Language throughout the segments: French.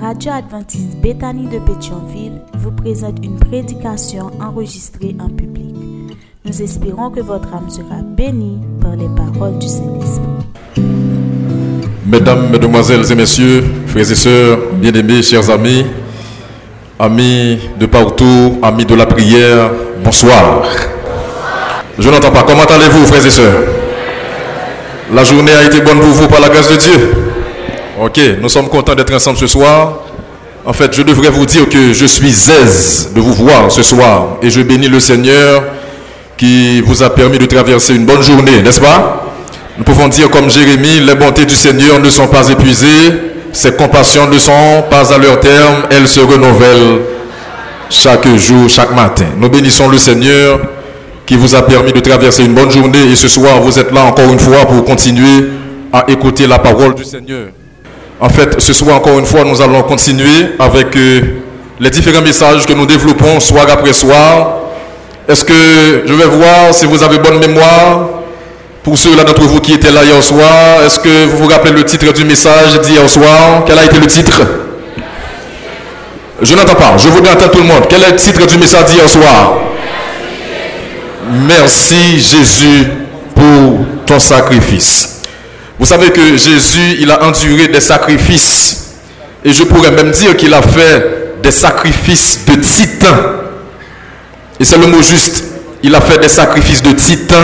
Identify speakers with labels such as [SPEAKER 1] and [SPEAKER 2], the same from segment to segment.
[SPEAKER 1] radio adventiste Bethany de Pétionville vous présente une prédication enregistrée en public. Nous espérons que votre âme sera bénie par les paroles du Saint-Esprit.
[SPEAKER 2] Mesdames, Mesdemoiselles et Messieurs, frères et sœurs, bien-aimés, chers amis, amis de partout, amis de la prière, bonsoir. Je n'entends pas. Comment allez-vous, frères et sœurs? La journée a été bonne pour vous par la grâce de Dieu. Ok, nous sommes contents d'être ensemble ce soir. En fait, je devrais vous dire que je suis aise de vous voir ce soir et je bénis le Seigneur qui vous a permis de traverser une bonne journée, n'est-ce pas? Nous pouvons dire comme Jérémie, les bontés du Seigneur ne sont pas épuisées, ses compassions ne sont pas à leur terme, elles se renouvellent chaque jour, chaque matin. Nous bénissons le Seigneur qui vous a permis de traverser une bonne journée et ce soir vous êtes là encore une fois pour continuer à écouter la parole du Seigneur. En fait, ce soir encore une fois, nous allons continuer avec euh, les différents messages que nous développons soir après soir. Est-ce que je vais voir si vous avez bonne mémoire pour ceux-là d'entre vous qui étaient là hier soir? Est-ce que vous vous rappelez le titre du message d'hier soir? Quel a été le titre? Je n'entends pas. Je voudrais entendre tout le monde. Quel est le titre du message d'hier soir? Merci Jésus pour ton sacrifice. Vous savez que Jésus, il a enduré des sacrifices. Et je pourrais même dire qu'il a fait des sacrifices de titan. Et c'est le mot juste. Il a fait des sacrifices de titan.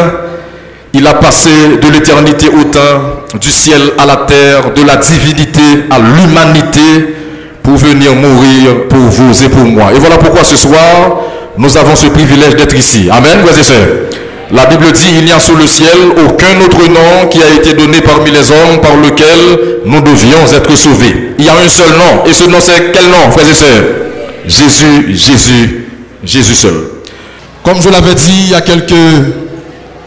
[SPEAKER 2] Il a passé de l'éternité au temps, du ciel à la terre, de la divinité à l'humanité pour venir mourir pour vous et pour moi. Et voilà pourquoi ce soir, nous avons ce privilège d'être ici. Amen, frères et sœurs. La Bible dit, il n'y a sous le ciel aucun autre nom qui a été donné parmi les hommes par lequel nous devions être sauvés. Il y a un seul nom. Et ce nom, c'est quel nom, frères et sœurs? Jésus, Jésus, Jésus seul. Comme je l'avais dit il y a quelques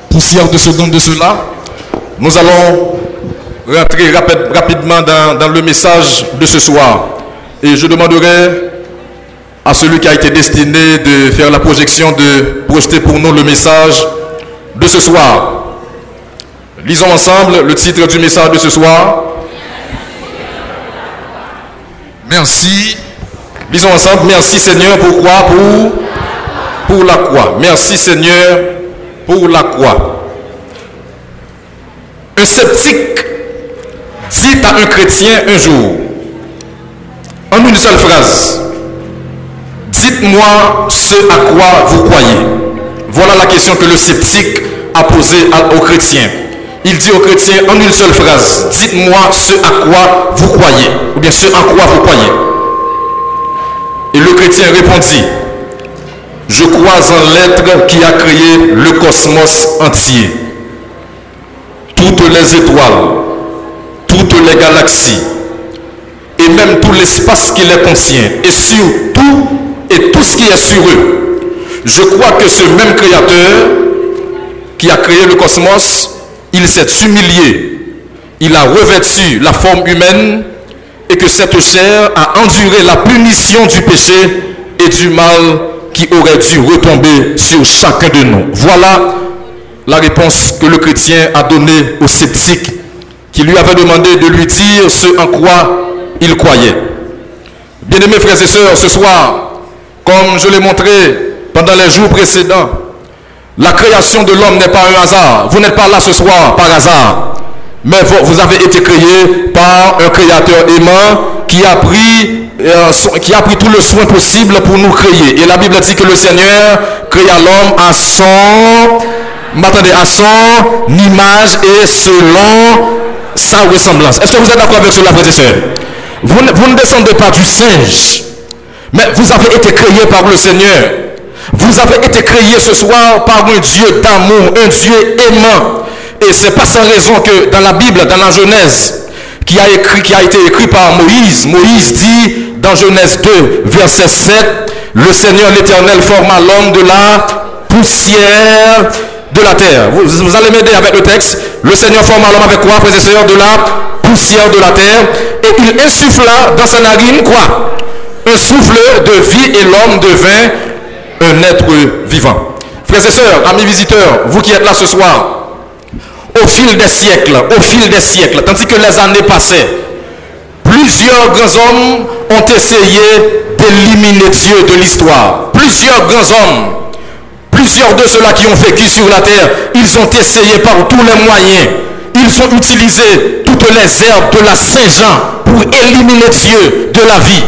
[SPEAKER 2] poussières de secondes de cela, nous allons rentrer rapide, rapidement dans le message de ce soir. Et je demanderai à celui qui a été destiné de faire la projection, de projeter pour nous le message de ce soir. Lisons ensemble le titre du message de ce soir. Merci. Lisons ensemble. Merci Seigneur. Pourquoi Pour pour la croix. Merci Seigneur pour la croix. Un sceptique dit à un chrétien un jour, en une seule phrase, dites-moi ce à quoi vous croyez. Voilà la question que le sceptique a posée au chrétien. Il dit au chrétien en une seule phrase, dites-moi ce à quoi vous croyez, ou bien ce à quoi vous croyez. Et le chrétien répondit, je crois en l'être qui a créé le cosmos entier, toutes les étoiles, toutes les galaxies, et même tout l'espace qui les contient, et sur tout et tout ce qui est sur eux. Je crois que ce même créateur qui a créé le cosmos, il s'est humilié, il a revêtu la forme humaine et que cette chair a enduré la punition du péché et du mal qui aurait dû retomber sur chacun de nous. Voilà la réponse que le chrétien a donnée au sceptique qui lui avait demandé de lui dire ce en quoi il croyait. Bien-aimés frères et sœurs, ce soir, comme je l'ai montré pendant les jours précédents, la création de l'homme n'est pas un hasard. Vous n'êtes pas là ce soir par hasard. Mais vous avez été créé par un créateur aimant qui a pris euh, qui a pris tout le soin possible pour nous créer. Et la Bible dit que le Seigneur créa l'homme à son, image et selon sa ressemblance. Est-ce que vous êtes d'accord avec cela, frères et sœurs? Vous, vous ne descendez pas du singe, mais vous avez été créé par le Seigneur. Vous avez été créé ce soir par un Dieu d'amour, un Dieu aimant. Et c'est pas sans raison que dans la Bible, dans la Genèse, qui a, écrit, qui a été écrit par Moïse, Moïse dit dans Genèse 2, verset 7, le Seigneur l'Éternel forma l'homme de la poussière de la terre. Vous, allez m'aider avec le texte. Le Seigneur forma l'homme avec quoi, frères et de la poussière de la terre. Et il insuffla dans sa narine quoi? Un souffle de vie et l'homme devint un être vivant. Frères et sœurs, amis visiteurs, vous qui êtes là ce soir, au fil des siècles, au fil des siècles, tandis que les années passaient, plus Plusieurs grands hommes ont essayé d'éliminer Dieu de l'histoire. Plusieurs grands hommes, plusieurs de ceux-là qui ont vécu sur la terre, ils ont essayé par tous les moyens. Ils ont utilisé toutes les herbes de la Saint-Jean pour éliminer Dieu de la vie.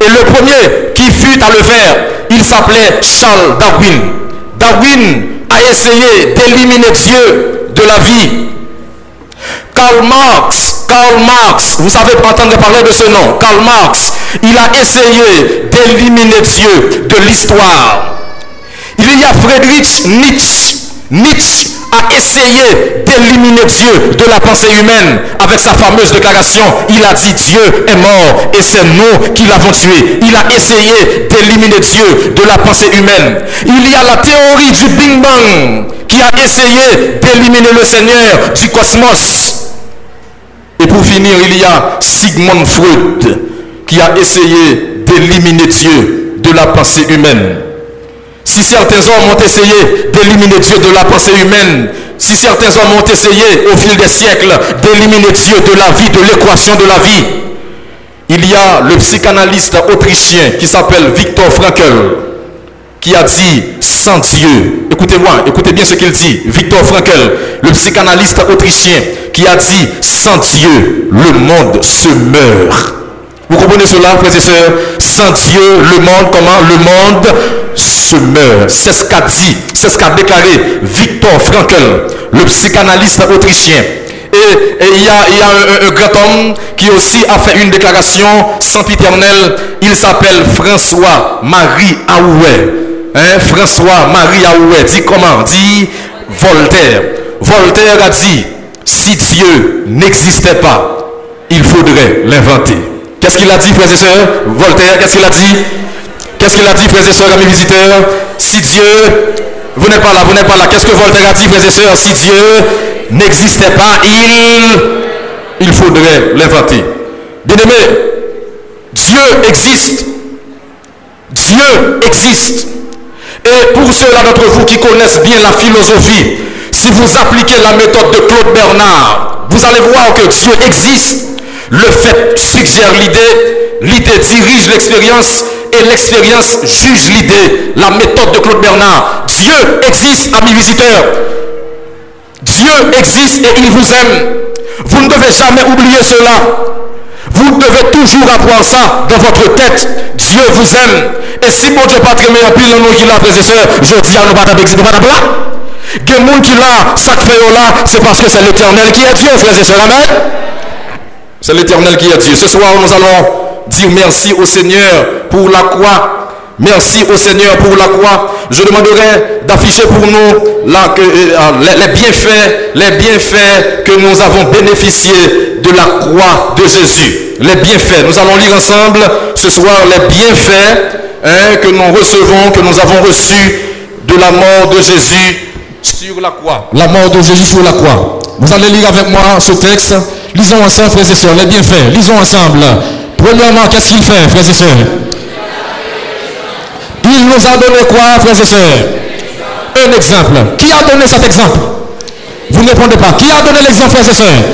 [SPEAKER 2] Et le premier à le faire, il s'appelait Charles Darwin. Darwin a essayé d'éliminer Dieu de la vie. Karl Marx, Karl Marx, vous savez entendre parler de ce nom, Karl Marx, il a essayé d'éliminer Dieu de l'histoire. Il y a Friedrich Nietzsche. Nietzsche essayé d'éliminer Dieu de la pensée humaine avec sa fameuse déclaration. Il a dit Dieu est mort et c'est nous qui l'avons tué. Il a essayé d'éliminer Dieu de la pensée humaine. Il y a la théorie du Big Bang qui a essayé d'éliminer le Seigneur du cosmos. Et pour finir, il y a Sigmund Freud qui a essayé d'éliminer Dieu de la pensée humaine. Si certains hommes ont essayé d'éliminer Dieu de la pensée humaine, si certains hommes ont essayé au fil des siècles d'éliminer Dieu de la vie, de l'équation de la vie, il y a le psychanalyste autrichien qui s'appelle Viktor Frankl, qui a dit sans Dieu, écoutez-moi, écoutez bien ce qu'il dit, Viktor Frankl, le psychanalyste autrichien, qui a dit sans Dieu, le monde se meurt. Vous comprenez cela, frères et sœurs? Sans Dieu, le monde, comment? Le monde se meurt. C'est ce qu'a dit, c'est ce qu'a déclaré Victor Frankl, le psychanalyste autrichien. Et, il y a, un, grand homme qui aussi a fait une déclaration sans piternel. Il s'appelle François-Marie Aouet. Hein? François-Marie Aouet dit comment? Dit Voltaire. Voltaire a dit, si Dieu n'existait pas, il faudrait l'inventer. Qu'est-ce qu'il a dit, frères et sœurs? Voltaire, qu'est-ce qu'il a dit? Qu'est-ce qu'il a dit, frères et sœurs, amis visiteurs? Si Dieu, vous n'êtes pas là, vous n'êtes pas là, qu'est-ce que Voltaire a dit, frères et sœurs? Si Dieu n'existait pas, il, il faudrait l'inventer. Bien-aimés, Dieu existe. Dieu existe. Et pour ceux-là d'entre vous qui connaissent bien la philosophie, si vous appliquez la méthode de Claude Bernard, vous allez voir que Dieu existe le fait suggère l'idée, l'idée dirige l'expérience et l'expérience juge l'idée. La méthode de Claude Bernard. Dieu existe, amis visiteurs. Dieu existe et il vous aime. Vous ne devez jamais oublier cela. Vous devez toujours avoir ça dans votre tête. Dieu vous aime. Et si mon Dieu pas très en pile, nous qui l'a, frères et je dis à nous pas d'exit, pas y a qui là, ça fait là, c'est parce que c'est l'éternel qui est Dieu, frères et sœurs. Amen. C'est l'Éternel qui a dit. Ce soir, nous allons dire merci au Seigneur pour la croix. Merci au Seigneur pour la croix. Je demanderai d'afficher pour nous euh, les, bienfaits, les bienfaits que nous avons bénéficiés de la croix de Jésus. Les bienfaits. Nous allons lire ensemble ce soir les bienfaits hein, que nous recevons, que nous avons reçus de la mort de Jésus sur la croix. La mort de Jésus sur la croix. Vous allez lire avec moi ce texte. Lisons ensemble, frères et sœurs, les bienfaits. Lisons ensemble. Premièrement, qu'est-ce qu'il fait, frères et sœurs? Il nous a donné quoi, frères et sœurs? Un exemple. Qui a donné cet exemple? Vous ne répondez pas. Qui a donné l'exemple, frères et sœurs?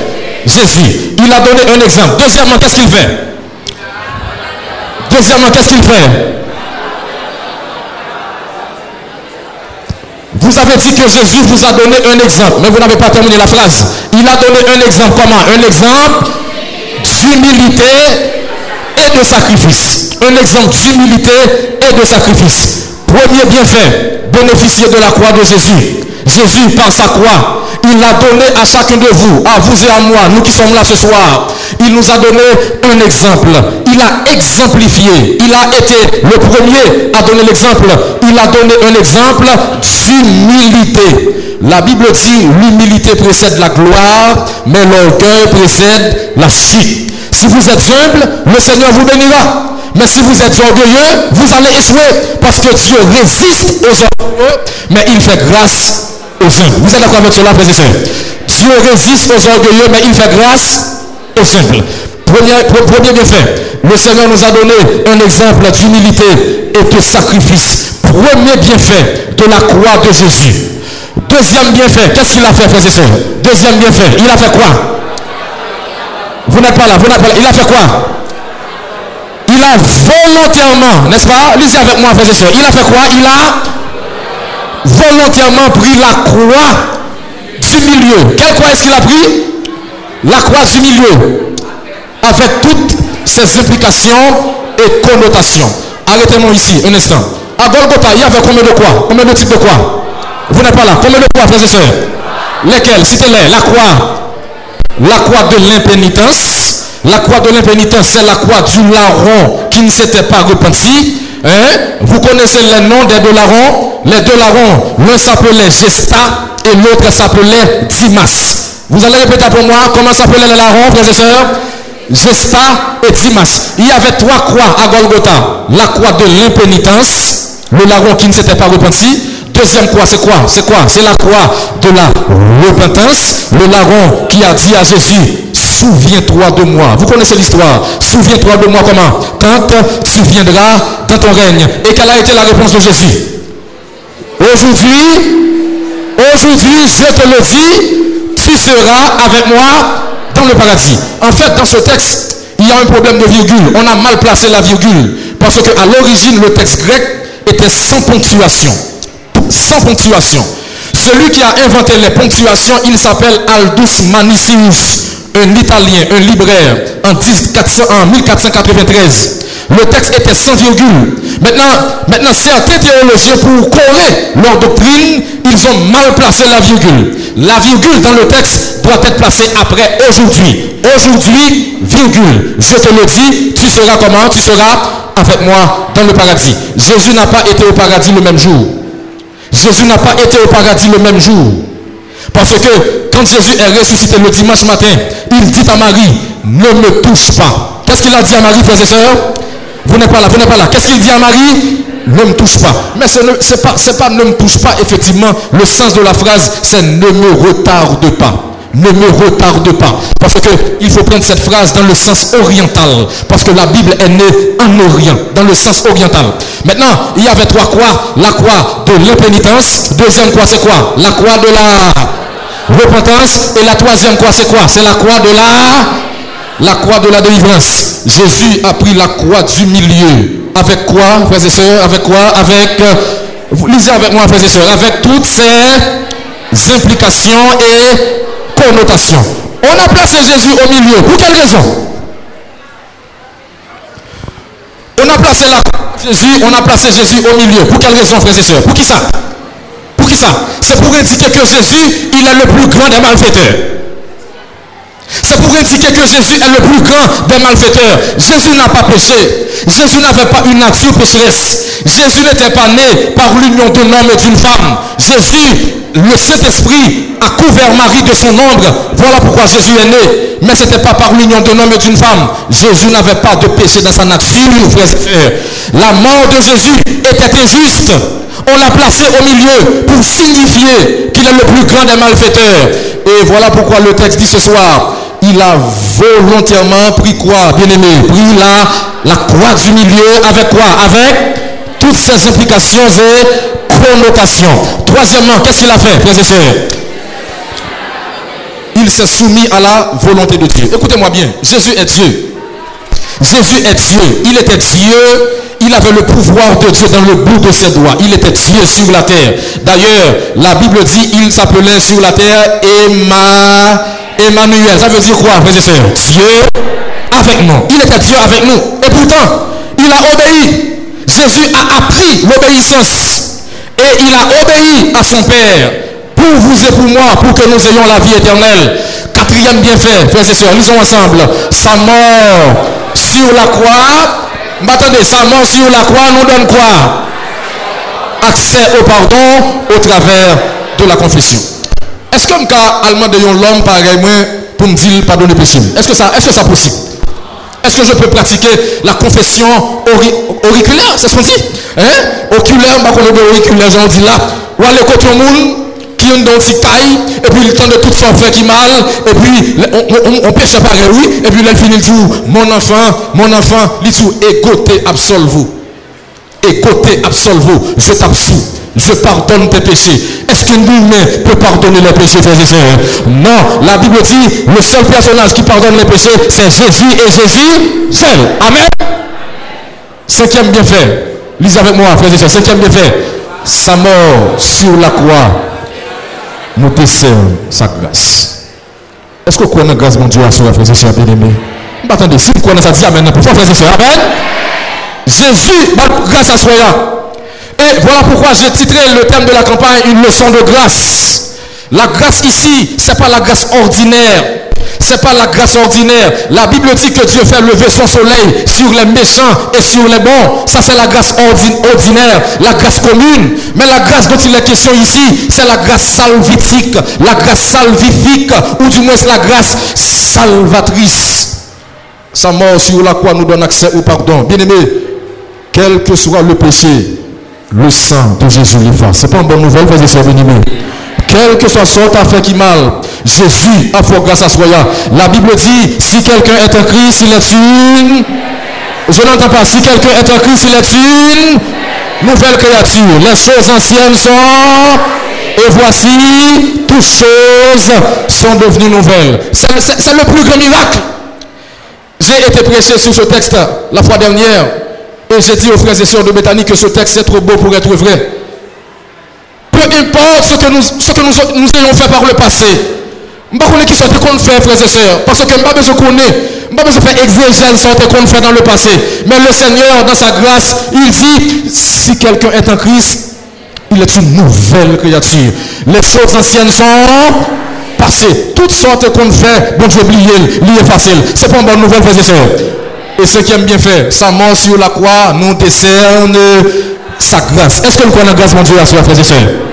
[SPEAKER 2] Jésus. Il a donné un exemple. Deuxièmement, qu'est-ce qu'il fait? Deuxièmement, qu'est-ce qu'il fait? Vous avez dit que Jésus vous a donné un exemple, mais vous n'avez pas terminé la phrase. Il a donné un exemple comment? Un exemple d'humilité et de sacrifice. Un exemple d'humilité et de sacrifice. Premier bienfait, bénéficier de la croix de Jésus. Jésus, par sa croix, il a donné à chacun de vous, à vous et à moi, nous qui sommes là ce soir, il nous a donné un exemple. Il a exemplifié. Il a été le premier à donner l'exemple. Il a donné un exemple d'humilité. La Bible dit l'humilité précède la gloire, mais l'orgueil précède la chute. Si vous êtes humble, le Seigneur vous bénira. Mais si vous êtes orgueilleux, vous allez échouer. Parce que Dieu résiste aux orgueilleux, mais il fait grâce Vous êtes d'accord avec cela, frères et sœurs? Dieu résiste aux orgueilleux, mais il fait grâce aux simples. Premier, premier bienfait, le Seigneur nous a donné un exemple d'humilité et de sacrifice. Premier bienfait de la croix de Jésus. Deuxième bienfait, qu'est-ce qu'il a fait, frères et sœurs? Deuxième bienfait, il a fait quoi? Vous n'êtes pas là, vous n'êtes pas là. Il a fait quoi? Il a volontairement, n'est-ce pas? Lisez avec moi, frères et sœurs. Il a fait quoi? Il a volontairement pris la croix du milieu. Quelle croix est-ce qu'il a pris? La croix du milieu. Avec toutes ses implications et connotations. Arrêtez-moi ici, un instant. À Golgotha, il y avait combien de croix? Combien de types de croix? Vous n'êtes pas là. Combien de croix, frères et sœurs? Lesquelles? Citez-les. La croix. La croix de l'impénitence. La croix de l'impénitence, c'est la croix du larron qui ne s'était pas repenti. Hein? Vous connaissez les noms des deux larrons Les deux larrons, l'un s'appelait Gesta et l'autre s'appelait Dimas. Vous allez répéter pour moi comment s'appelaient les larrons, frères et sœurs? Gesta et Dimas. Il y avait trois croix à Golgotha. La croix de l'impénitence, le larron qui ne s'était pas repenti. Deuxième croix, c'est quoi? C'est quoi? C'est la croix de la repentance. Le larron qui a dit à Jésus, souviens-toi de moi. Vous connaissez l'histoire. Souviens-toi de moi comment? Quand tu viendras dans ton règne. Et quelle a été la réponse de Jésus? Aujourd'hui, aujourd'hui, je te le dis, tu seras avec moi dans le paradis. En fait, dans ce texte, il y a un problème de virgule. On a mal placé la virgule. Parce qu'à l'origine, le texte grec était sans ponctuation sans ponctuation. Celui qui a inventé les ponctuations, il s'appelle Aldus Manicius, un Italien, un libraire, en, 1493. Le texte était sans virgule. Maintenant, maintenant certains théologiens, pour correr leur doctrine, ils ont mal placé la virgule. La virgule dans le texte doit être placée après aujourd'hui. Aujourd'hui, virgule. Je te le dis, tu seras comment? Tu seras avec moi dans le paradis. Jésus n'a pas été au paradis le même jour. Jésus n'a pas été au paradis le même jour. Parce que quand Jésus est ressuscité le dimanche matin, il dit à Marie, ne me touche pas. Qu'est-ce qu'il a dit à Marie, frères et sœurs? Vous n'êtes pas là, vous n'êtes pas là. Qu'est-ce qu'il dit à Marie? Ne me touche pas. Mais ce n'est pas, pas ne me touche pas, effectivement. Le sens de la phrase, c'est ne me retarde pas ne me retarde pas. Parce qu'il faut prendre cette phrase dans le sens oriental. Parce que la Bible est née en Orient, dans le sens oriental. Maintenant, il y avait trois croix. La croix de l'impénitence. Deuxième croix, c'est quoi? La croix de la repentance. Et la troisième croix, c'est quoi? C'est la croix de la... La croix de la délivrance. Jésus a pris la croix du milieu. Avec quoi, frères et sœurs? Avec quoi? Avec... Euh, vous lisez avec moi, frères et sœurs. Avec toutes ces implications et connotation. On a placé Jésus au milieu. Pour quelle raison? On a placé la Jésus, on a placé Jésus au milieu. Pour quelle raison, frères et sœurs? Pour qui ça? Pour qui ça? C'est pour indiquer que Jésus, il est le plus grand des malfaiteurs. C'est pour indiquer que Jésus est le plus grand des malfaiteurs. Jésus n'a pas péché. Jésus n'avait pas une nature pécheresse. Jésus n'était pas né par l'union d'un homme et d'une femme. Jésus, le Saint-Esprit a couvert Marie de son ombre. Voilà pourquoi Jésus est né. Mais ce n'était pas par l'union d'un homme et d'une femme. Jésus n'avait pas de péché dans sa nature. La mort de Jésus était injuste. On l'a placé au milieu pour signifier qu'il est le plus grand des malfaiteurs. Et voilà pourquoi le texte dit ce soir, il a volontairement pris quoi, bien aimé Pris la, la croix du milieu avec quoi? Avec toutes ses implications et connotations. Troisièmement, qu'est-ce qu'il a fait, frères et sœurs? Il s'est soumis à la volonté de Dieu. Écoutez-moi bien, Jésus est Dieu. Jésus est Dieu. Il était Dieu. Il avait le pouvoir de Dieu dans le bout de ses doigts. Il était Dieu sur la terre. D'ailleurs, la Bible dit il s'appelait sur la terre Emma, Emmanuel. Ça veut dire quoi, frères et sœurs? Dieu avec nous. Il était Dieu avec nous. Et pourtant, il a obéi. Jésus a appris l'obéissance. Et il a obéi à son Père pour vous et pour moi, pour que nous ayons la vie éternelle. Quatrième bienfait, frères et sœurs, lisons ensemble. Sa mort sur la croix. Attendez, sa mort sur la croix nous donne quoi? Accès au pardon au travers de la confession. Est-ce cas allemand de l'homme pareil pour me dire pardonner péché? Est-ce que ça est-ce que ça possible? Est-ce que je peux pratiquer la confession auriculaire C'est ce qu'on dit? Hein? Oculaire, je ne auriculaire, j'en dis là. Ou aller côté au monde qui ont dans et puis le temps de tout son fait qui mal, et puis on, on, pêche pareil, oui, et puis là, il finit mon enfant, mon enfant, il dit, égoté, absolve vous. et côté absolvo, je t'absous. Je pardonne tes péchés. Est-ce qu'un humain peut pardonner les péchés, frères et sœurs? Non. La Bible dit, le seul personnage qui pardonne les péchés, c'est Jésus et Jésus seul. Amen. Cinquième bienfait. Lisez avec moi, frères et sœurs. Cinquième bienfait. Sa mort sur la croix nous décerne sa grâce. Est-ce que vous connaissez la grâce de Dieu à soi, frères et sœurs bien-aimés Attendez, si vous ça, Amen. Pourquoi, frères et Amen. Jésus, grâce à soi. Et voilà pourquoi j'ai titré le thème de la campagne Une leçon de grâce. La grâce ici, ce n'est pas la grâce ordinaire. Ce n'est pas la grâce ordinaire. La Bible dit que Dieu fait lever son soleil sur les méchants et sur les bons. Ça, c'est la grâce ordinaire, la grâce commune. Mais la grâce dont il est question ici, c'est la grâce salvifique, la grâce salvifique, ou du moins la grâce salvatrice. Sa mort sur la croix nous donne accès au pardon. Bien-aimé, quel que soit le péché, le sang de Jésus l'efface. Ce n'est pas une bonne nouvelle, frères et sœurs bien Quel que soit son fait qui mal, Jésus a fait grâce à soi. La Bible dit, si quelqu'un est en Christ, il est une... Je n'entends pas, si quelqu'un est en Christ, il est une nouvelle créature. Les choses anciennes sont... Et voici, toutes choses sont devenues nouvelles. C'est le plus grand miracle. J'ai été prêché sur ce texte la fois dernière. Et j'ai dit aux frères et sœurs de Bethany que ce texte est trop beau pour être vrai. Importe ce que nous, ce que nous, nous ayons fait par le passé? Je ne sais pas qui qu'on fait, frères et sœurs. Parce que je ne pas besoin de connaître. Je ne pas faire exégèse sur ce qu'on fait dans le passé. Mais le Seigneur, dans sa grâce, il dit, si quelqu'un est en Christ, il est une nouvelle créature. Les choses anciennes sont passées. Toutes sortes qu'on fait, bon Dieu, oublier, lié facile. Ce n'est pas une bonne nouvelle, frères et sœurs. Et ce qui aime bien fait, sa mort sur la croix nous décerne sa grâce. Est-ce que nous connaissons la grâce, mon Dieu, à soi, frères et sœurs?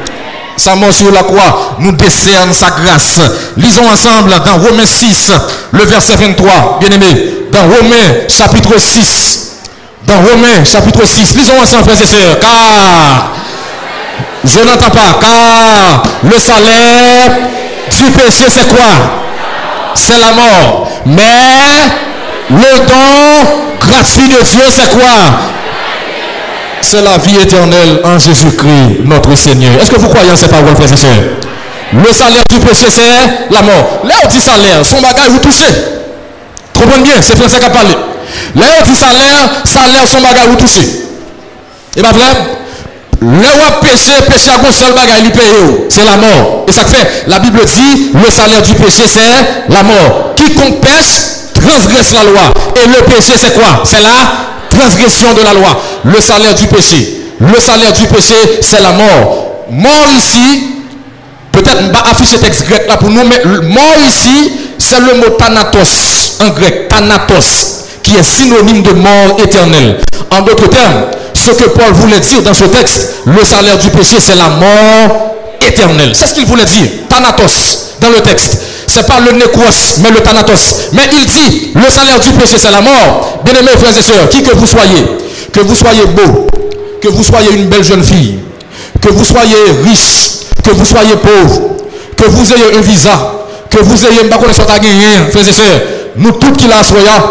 [SPEAKER 2] Sa mort sur la croix nous décerne sa grâce. Lisons ensemble dans Romains 6, le verset 23, bien aimé. Dans Romains chapitre 6. Dans Romains chapitre 6. Lisons ensemble, frères et sœurs. Car, je n'entends pas, car le salaire du péché, c'est quoi? C'est la mort. Mais le don gratuit de Dieu, c'est quoi? C'est la vie éternelle en Jésus-Christ, notre Seigneur. Est-ce que vous croyez en ces paroles, frères et sœurs? Le salaire du péché, c'est la mort. Là, on dit salaire, son bagage, vous touchez. Comprenez bien, c'est français qui a parlé. Là, on dit salaire, salaire, son bagage, vous touchez. Et bien, vrai? Le péché, péché à un seul bagage, il paye. C'est la mort. Et ça fait, la Bible dit, le salaire du péché, c'est la mort. Quiconque pêche, transgresse la loi. Et le péché, c'est quoi? C'est la transgression de la loi. Le salaire du péché. Le salaire du péché, c'est la mort. Mort ici, peut-être pas afficher texte grec là pour nous, mais mort ici, c'est le mot thanatos en grec, thanatos, qui est synonyme de mort éternelle. En d'autres termes, ce que Paul voulait dire dans ce texte, le salaire du péché, c'est la mort éternelle. C'est ce qu'il voulait dire, thanatos, dans le texte c'est pas le nécros, mais le thanatos. Mais il dit, le salaire du péché, c'est la mort. Bien-aimés frères et sœurs, qui que vous soyez, que vous soyez beau, que vous soyez une belle jeune fille, que vous soyez riche, que vous soyez pauvre, que vous ayez un visa, que vous ayez un bac frères et sœurs, nous tous qui la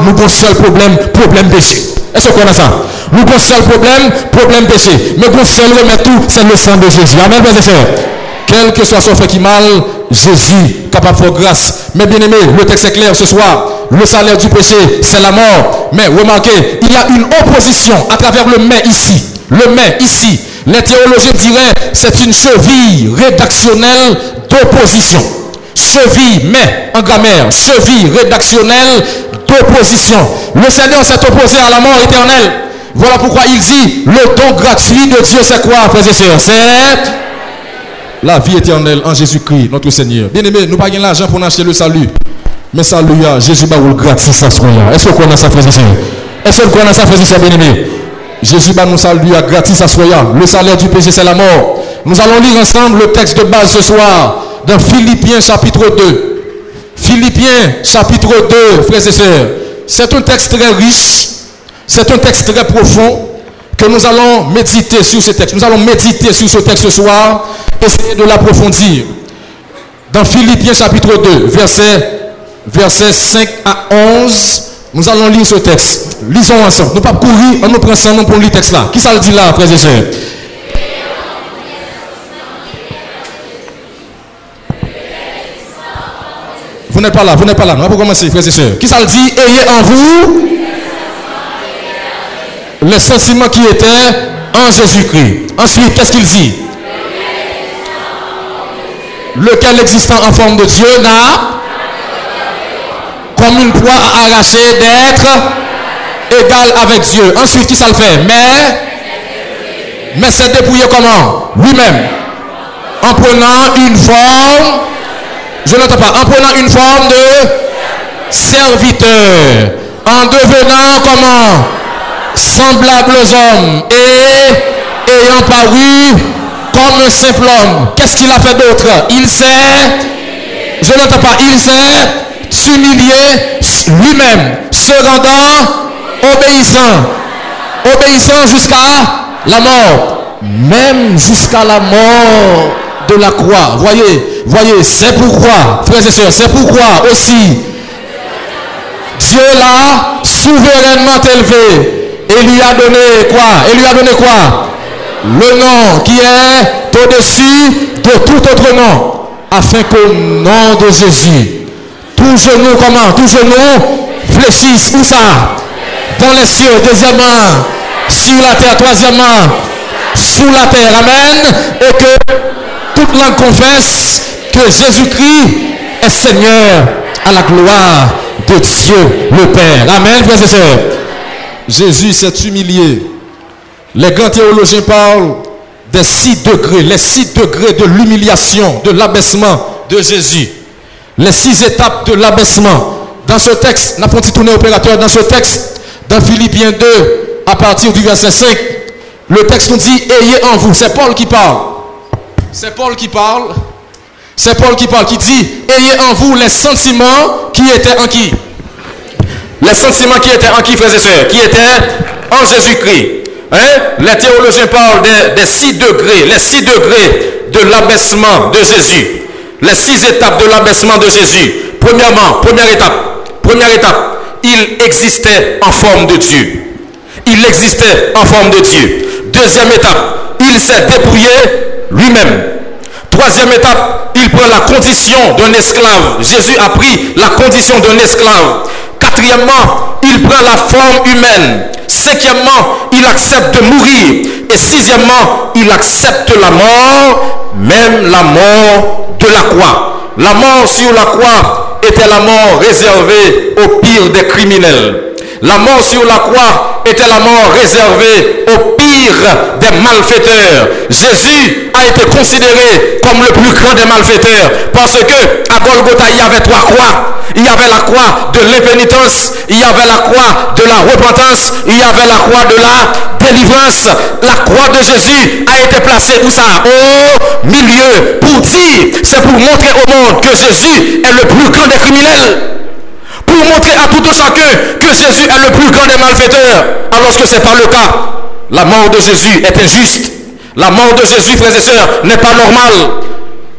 [SPEAKER 2] nous avons seul problème, problème péché. Est-ce qu'on a ça? Nous avons seul problème, problème péché. Mais nous seul remède tout, c'est le sang de Jésus. Amen, frères et sœurs. Quel que soit son fait qui mal, Jésus capable de faire grâce. Mais bien aimé, le texte est clair ce soir. Le salaire du péché, c'est la mort. Mais remarquez, il y a une opposition à travers le mais ici. Le mais ici. Les théologiens diraient c'est une cheville rédactionnelle d'opposition. Cheville, mais en grammaire, cheville rédactionnelle d'opposition. Le Seigneur s'est opposé à la mort éternelle. Voilà pourquoi il dit le don gratuit de Dieu, c'est quoi, frères et sœurs? C'est la vie éternelle en Jésus-Christ, notre Seigneur. Bien aimé, nous n'avons l'argent pour acheter le salut. Mais salut, Jésus va vous gratis à ce. Est-ce vous connaissez ça, frère Est-ce vous connaissez ça, frère bien aimé Jésus va nous saluer gratis à moment Le salaire du péché, c'est la mort. Nous allons lire ensemble le texte de base ce soir dans Philippiens chapitre 2. Philippiens chapitre 2, frères et sœurs. C'est un texte très riche. C'est un texte très profond que nous allons méditer sur ce texte. Nous allons méditer sur ce texte ce soir, essayer de l'approfondir. Dans Philippiens chapitre 2, verset, verset 5 à 11, Nous allons lire ce texte. Lisons ensemble. Nous pas courir, on nous prend ensemble pour lire le texte là. Qui ça le dit là, frères et sœurs? Vous n'êtes pas là, vous n'êtes pas là. On va commencer, frères et sœurs. Qui ça le dit? Ayez en vous les sentiments qui étaient en Jésus-Christ. Ensuite, qu'est-ce qu'il dit? Lequel existant en forme de Dieu n'a comme une proie à arracher d'être égal avec Dieu. Ensuite, qui ça le fait? Mais, mais c'est dépouillé comment? Lui-même. En prenant une forme, je n'entends pas, en prenant une forme de serviteur, en devenant comment? Semblable aux hommes et ayant paru comme un simple homme. Qu'est-ce qu'il a fait d'autre? Il s'est, je n'entends pas, il s'est s'humilier lui-même, se rendant obéissant, obéissant jusqu'à la mort, même jusqu'à la mort de la croix. Voyez, voyez, c'est pourquoi, frères et sœurs, c'est pourquoi aussi Dieu l'a souverainement élevé et lui a donné quoi? Et lui a donné quoi? Le nom qui est au-dessus de tout autre nom, afin qu'au nom de Jésus, tout genou, comment? Tout genou fléchisse. Où ça? Dans les cieux. Deuxièmement, sur la terre. Troisièmement, sous la terre. Amen. Et que toute langue confesse que Jésus-Christ est Seigneur à la gloire de Dieu le Père. Amen, frères et sœurs. Jésus s'est humilié. Les grands théologiens parlent des six degrés, les six degrés de l'humiliation, de l'abaissement de Jésus les six étapes de l'abaissement. Dans ce texte, n'a pas tourner opérateur, dans ce texte, dans Philippiens 2, à partir du verset 5, le texte nous dit, ayez en vous, c'est Paul qui parle. C'est Paul qui parle. C'est Paul qui parle, qui dit, ayez en vous les sentiments qui étaient en qui? Les sentiments qui étaient en qui, frères et sœurs? Qui étaient en Jésus-Christ. Hein? Les théologiens parlent des six degrés, les six degrés de l'abaissement de Jésus les six étapes de l'abaissement de Jésus. Premièrement, première étape, première étape, il existait en forme de Dieu. Il existait en forme de Dieu. Deuxième étape, il s'est dépouillé lui-même. Troisième étape, il prend la condition d'un esclave. Jésus a pris la condition d'un esclave. Quatrièmement, il prend la forme humaine. Cinquièmement, il accepte de mourir. Et sixièmement, il accepte la mort, même la mort de la croix. La mort sur la croix était la mort réservée au pire des criminels. La mort sur la croix était la mort réservée au pire des malfaiteurs. Jésus a été considéré comme le plus grand des malfaiteurs parce que à Golgotha il y avait trois croix. Il y avait la croix de l'impénitence, il y avait la croix de la repentance, il y avait la croix de la délivrance. La croix de Jésus a été placée où ça? Au milieu pour dire, c'est pour montrer au monde que Jésus est le plus grand des criminels pour montrer à tout un chacun que Jésus est le plus grand des malfaiteurs, alors que ce n'est pas le cas. La mort de Jésus est injuste. La mort de Jésus, frères et sœurs, n'est pas normale.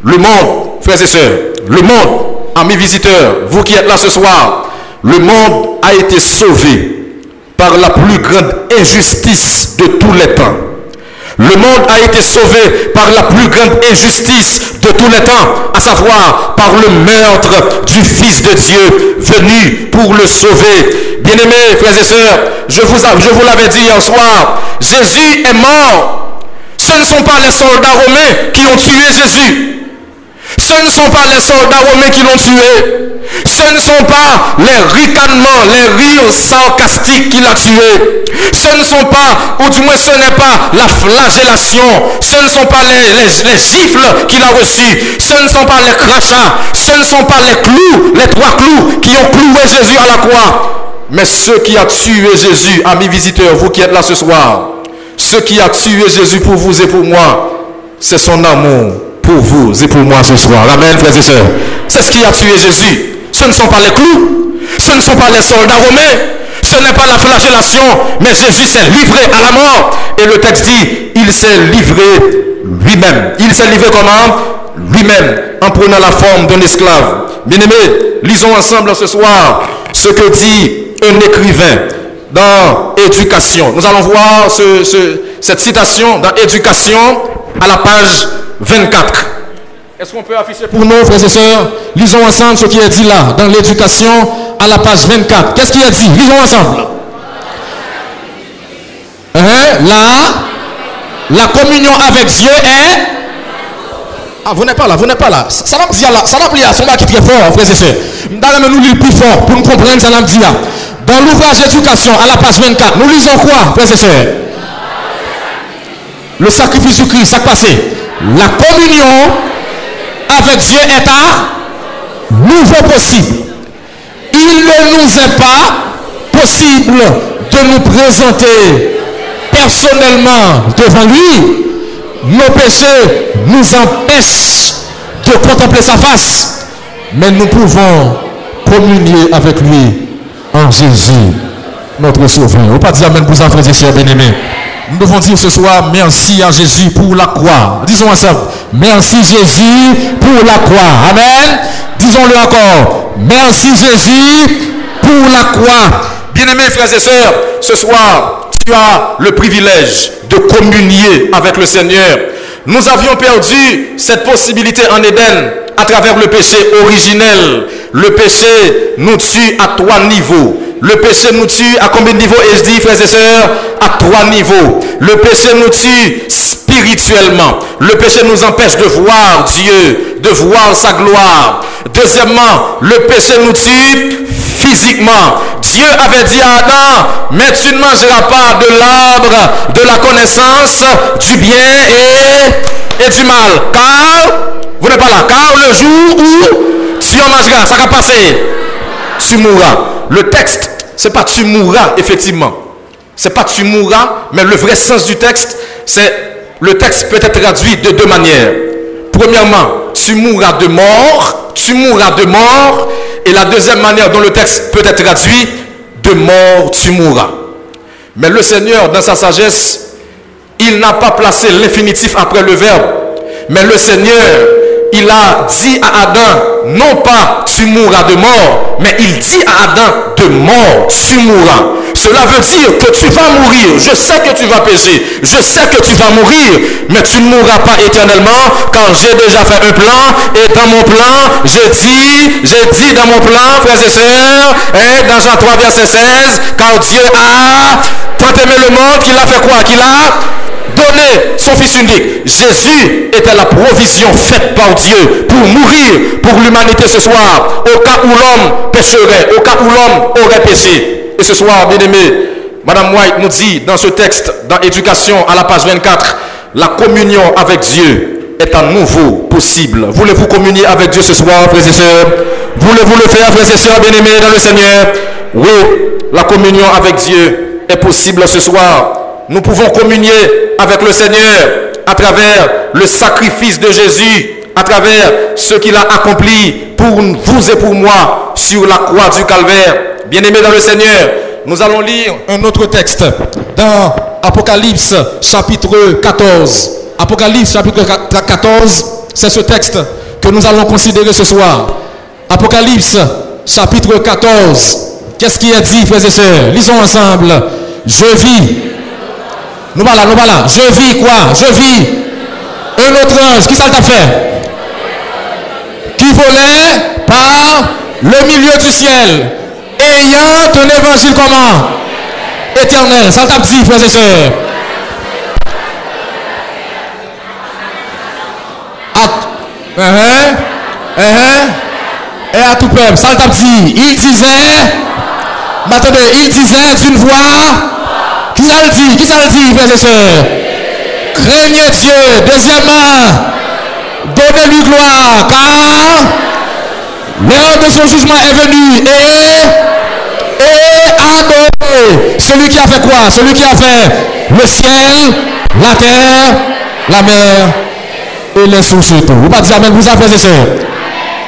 [SPEAKER 2] Le monde, frères et sœurs, le monde, amis visiteurs, vous qui êtes là ce soir, le monde a été sauvé par la plus grande injustice de tous les temps. Le monde a été sauvé par la plus grande injustice de tous les temps, à savoir par le meurtre du Fils de Dieu venu pour le sauver. Bien-aimés, frères et sœurs, je vous, je l'avais dit hier soir, Jésus est mort. Ce ne sont pas les soldats romains qui ont tué Jésus. Ce ne sont pas les soldats romains qui l'ont tué. Ce ne sont pas les ricanements, les rires sarcastiques qui l'a tué. Ce ne sont pas, ou du moins ce n'est pas la flagellation. Ce ne sont pas les, les, gifles qu'il a reçus. Ce ne sont pas les crachats. Ce ne sont pas les clous, les trois clous qui ont cloué Jésus à la croix. Mais ce qui a tué Jésus, amis visiteurs, vous qui êtes là ce soir, ce qui a tué Jésus pour vous et pour moi, c'est son amour pour vous et pour moi ce soir. Amen, frères et sœurs. C'est ce qui a tué Jésus. Ce ne sont pas les clous, ce ne sont pas les soldats romains, ce n'est pas la flagellation, mais Jésus s'est livré à la mort. Et le texte dit, il s'est livré lui-même. Il s'est livré comment? Lui-même, en prenant la forme d'un esclave. Bien-aimés, lisons ensemble ce soir ce que dit un écrivain dans Éducation. Nous allons voir cette citation dans Éducation à la page 24. Est-ce qu'on peut afficher pour nous, frères et sœurs Lisons ensemble ce qui est dit là, dans l'éducation à la page 24. Qu'est-ce qui est dit? Lisons ensemble. Hein? Là, la communion avec Dieu est. Ah, vous n'êtes pas là, vous n'êtes pas là. Ça n'a pas là, ça n'a pas son qui est très fort, frères et sœurs. Nous nous lire plus fort pour nous comprendre ça n'a pas Dans l'ouvrage éducation à la page 24, nous lisons quoi, frères et sœurs? Le sacrifice du Christ, ça passé. La communion avec Dieu est à nouveau possible. Il ne nous est pas possible de nous présenter personnellement devant lui. Nos péchés nous empêchent de contempler sa face. Mais nous pouvons communier avec lui en Jésus, notre Sauveur. On pas dire Amen pour frères et sœurs bien-aimés. Nous devons dire ce soir merci à Jésus pour la croix. Disons ensemble, merci Jésus pour la croix. Amen. Disons-le encore, merci Jésus pour la croix. Bien-aimés frères et sœurs, ce soir, tu as le privilège de communier avec le Seigneur. Nous avions perdu cette possibilité en Éden à travers le péché originel. Le péché nous tue à trois niveaux. Le péché nous tue à combien de niveaux? Et je dis, frères et sœurs, à trois niveaux. Le péché nous tue spirituellement. Le péché nous empêche de voir Dieu, de voir sa gloire. Deuxièmement, le péché nous tue physiquement. Dieu avait dit à Adam, mais tu ne mangeras pas de l'arbre de la connaissance du bien et, et du mal. Car, vous n'êtes pas là, car le jour où tu en mangeras, ça va passer. Tu mourras. Le texte, c'est pas tu mourras, effectivement. C'est pas tu mourras, mais le vrai sens du texte, c'est le texte peut être traduit de deux manières. Premièrement, tu mourras de mort, tu mourras de mort, et la deuxième manière dont le texte peut être traduit, de mort tu mourras. Mais le Seigneur, dans sa sagesse, il n'a pas placé l'infinitif après le verbe. Mais le Seigneur, il a dit à Adam, non pas tu mourras de mort, mais il dit à Adam, de mort tu mourras. Cela veut dire que tu vas mourir. Je sais que tu vas pécher. Je sais que tu vas mourir. Mais tu ne mourras pas éternellement quand j'ai déjà fait un plan. Et dans mon plan, je dis, j'ai dit dans mon plan, frères et sœurs, et dans Jean 3, verset 16, quand Dieu a tant le monde qu'il a fait quoi Qu'il a donné son Fils unique. Jésus était la provision faite par Dieu pour mourir pour l'humanité ce soir, au cas où l'homme pécherait, au cas où l'homme aurait péché. Et ce soir, bien aimé, Madame White nous dit dans ce texte, dans Éducation à la page 24, la communion avec Dieu est à nouveau possible. Voulez-vous communier avec Dieu ce soir, frères et sœurs? Voulez-vous le faire, frères et sœurs bien-aimés dans le Seigneur? Oui, la communion avec Dieu est possible ce soir nous pouvons communier avec le Seigneur à travers le sacrifice de Jésus, à travers ce qu'il a accompli pour vous et pour moi sur la croix du calvaire. Bien-aimés dans le Seigneur, nous allons lire un autre texte dans Apocalypse chapitre 14. Apocalypse chapitre 14, c'est ce texte que nous allons considérer ce soir. Apocalypse chapitre 14. Qu'est-ce qui est dit, frères et sœurs? Lisons ensemble. Je vis nous voilà, nous voilà. Je vis quoi? Je vis un autre ange. Qui ça t'a fait? Qui volait par le milieu du ciel. Ayant un évangile comment? Éternel. Ça t'a dit, frères et sœurs. -huh. Uh -huh. Et à tout peuple, ça t'a dit. Il disait, attendez, il disait d'une voix qui ça le dit Qui ça le dit, frères et sœurs Craignez Dieu. Deuxièmement, donnez-lui gloire, car l'heure de son jugement est venue. Et, et adorez celui qui a fait quoi? Celui qui a fait le ciel, la terre, la mer et les sources. Vous pas dire Amen, vous frères et sœurs.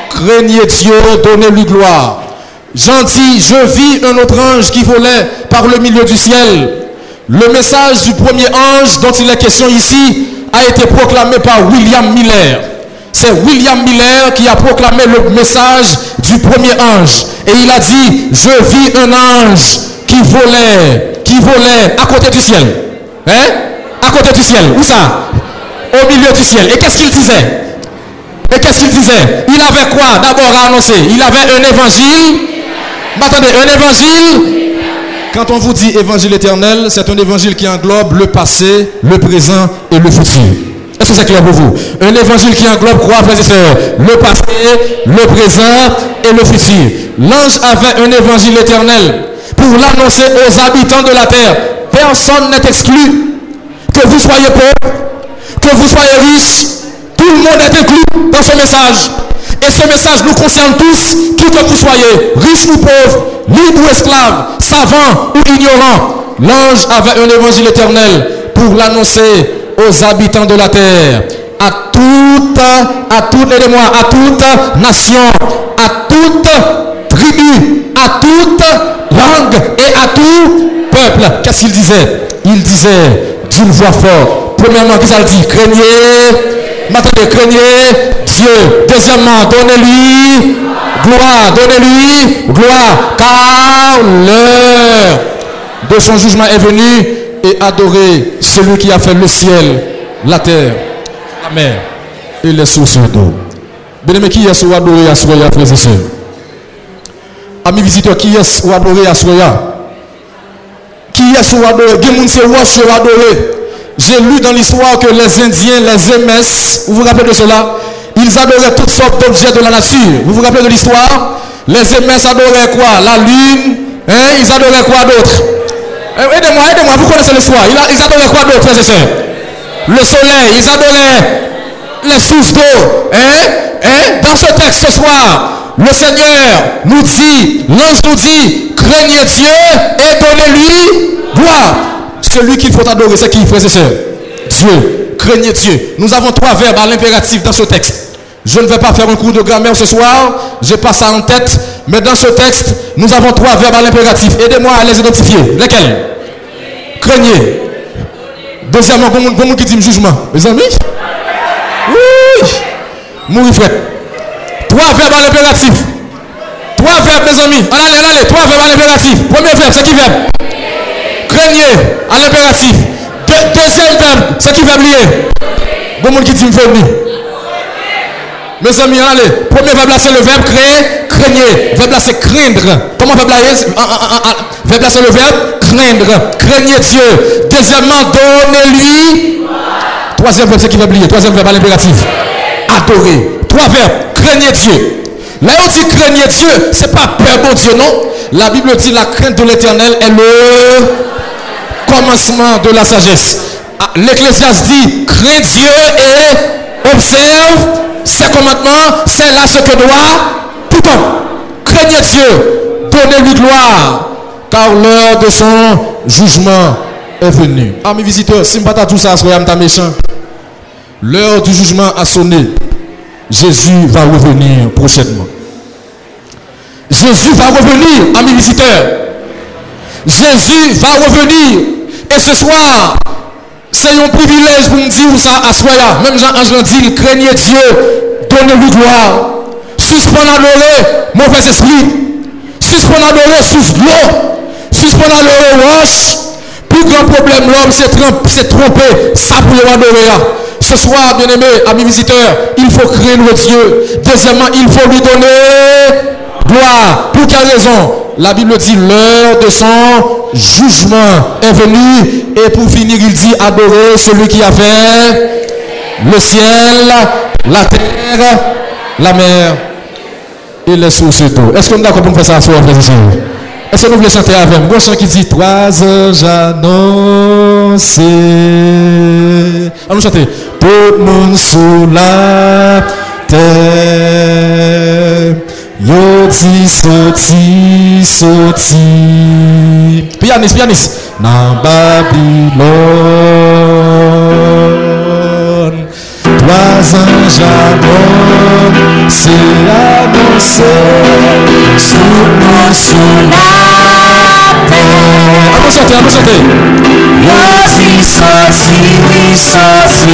[SPEAKER 2] Craignez Dieu, donnez-lui gloire. Gentil, je vis un autre ange qui volait par le milieu du ciel le message du premier ange dont il est question ici a été proclamé par William Miller. c'est William Miller qui a proclamé le message du premier ange. Et il a dit, je vis un ange qui volait, qui volait à côté du ciel. Hein? À côté du ciel. Où ça? Au milieu du ciel. Et qu'est-ce qu'il disait? Et qu'est-ce qu'il disait? Il avait quoi d'abord à annoncer? Il avait un évangile? Attendez, un évangile? Quand on vous dit évangile éternel, c'est un évangile qui englobe le passé, le présent et le futur. Est-ce que c'est clair pour vous? Un évangile qui englobe quoi, frères et sœurs Le passé, le présent et le futur. L'ange avait un évangile éternel pour l'annoncer aux habitants de la terre. Personne n'est exclu. Que vous soyez pauvre, que vous soyez riche, tout le monde est inclus dans ce message. Et ce message nous concerne tous, qui que vous soyez, riche ou pauvre, libre ou esclave, savant ou ignorant. L'ange avait un évangile éternel pour l'annoncer aux habitants de la terre, à toute, à toutes, aidez-moi, à toute nation, à toute tribu, à toute langue et à tout peuple. Qu'est-ce qu'il disait? Il disait d'une voix forte. Premièrement, qu'est-ce qu'il dit Craignez Maintenant, craignez Dieu. Deuxièmement, donnez-lui gloire. Donnez-lui gloire. Car l'heure de son jugement est venue et adorez celui qui a fait le ciel, la terre, la mer et les sources d'eau. Bien-aimé, qui est-ce qui adoré à Soya, frères et sœurs? Amis visiteurs, qui est-ce qui adoré à Qui est-ce qui adoré? Qui adoré? J'ai lu dans l'histoire que les Indiens, les MS, vous vous rappelez de cela? Ils adoraient toutes sortes d'objets de la nature. Vous vous rappelez de l'histoire? Les MS adoraient quoi? La lune. Hein? Ils adoraient quoi d'autre? Eh, Aidez-moi, aidez-moi, vous connaissez l'histoire. Ils adoraient quoi d'autre, frères et sœurs Le soleil. Ils adoraient les sources d'eau. Hein? Hein? Dans ce texte ce soir, le Seigneur nous dit, l'ange nous dit, craignez Dieu et donnez-lui gloire. Celui qu'il faut adorer, c'est qui, frères et sœurs? Dieu. Craignez Dieu. Nous avons trois verbes à l'impératif dans ce texte. Je ne vais pas faire un cours de grammaire ce soir. Je passe ça en tête. Mais dans ce texte, nous avons trois verbes à l'impératif. Aidez-moi à les identifier. Lesquels? Craignez. Deuxièmement, comment qui dit jugement Mes amis? Oui. Mourir frère. Trois verbes à l'impératif. Trois verbes, mes amis. Allez, allez, trois verbes à l'impératif. Premier verbe, c'est qui verbe? Craignez à l'impératif. deuxième verbe, c'est qui va oublier Bon monde qui dit. Mes amis, allez. Premier verbe là, c'est le verbe créer, craignez. Verbe là, c'est craindre. Comment verbe là Verbe là, c'est le verbe craindre. Craignez Dieu. Deuxièmement, donnez-lui. Troisième verbe, c'est qui va oublier Troisième verbe à l'impératif. Adorer. Trois verbes. Craignez Dieu. Là, on dit craignez Dieu. C'est pas peur, bon Dieu, non. La Bible dit la crainte de l'éternel est le commencement de la sagesse. Ah, L'Ecclésiaste dit, crains Dieu et observe ses commandements, c'est là ce que doit tout homme. Craignez Dieu, donnez-lui gloire, car l'heure de son jugement est venue. Amis visiteurs, si je tout ça, soyez méchant. L'heure du jugement a sonné. Jésus va revenir prochainement. Jésus va revenir, amis visiteurs. Jésus va revenir. Et ce soir, c'est un privilège pour me dire ça à Soya. Même Jean-Ange dit, craignez Dieu, donnez-lui gloire. Suspendez l'oreille, mauvais esprit. Suspendez l'oreille, souffle l'eau. Suspendez l'oreille, roche. Plus grand problème, l'homme s'est trompé. Ça pour adorer. Ce soir, bien-aimé, amis visiteurs, il faut craindre Dieu. Deuxièmement, il faut lui donner gloire. Pour quelle raison? La Bible dit l'heure de son jugement est venue. Et pour finir, il dit adorer celui qui a fait le ciel, la terre, la mer et les sources d'eau. Est-ce qu'on est d'accord pour faire ça soi, Est-ce que nous voulons chanter avec moi? Un chant qui dit Trois anges annoncés. Allons chanter. Le monde sous la terre. Yo ti soti soti Pianiste, pianiste Nan Babylone Trois anges annoncés Annoncés Sous nous sous la terre. Allons chanter, allons chanter Yo ti soti soti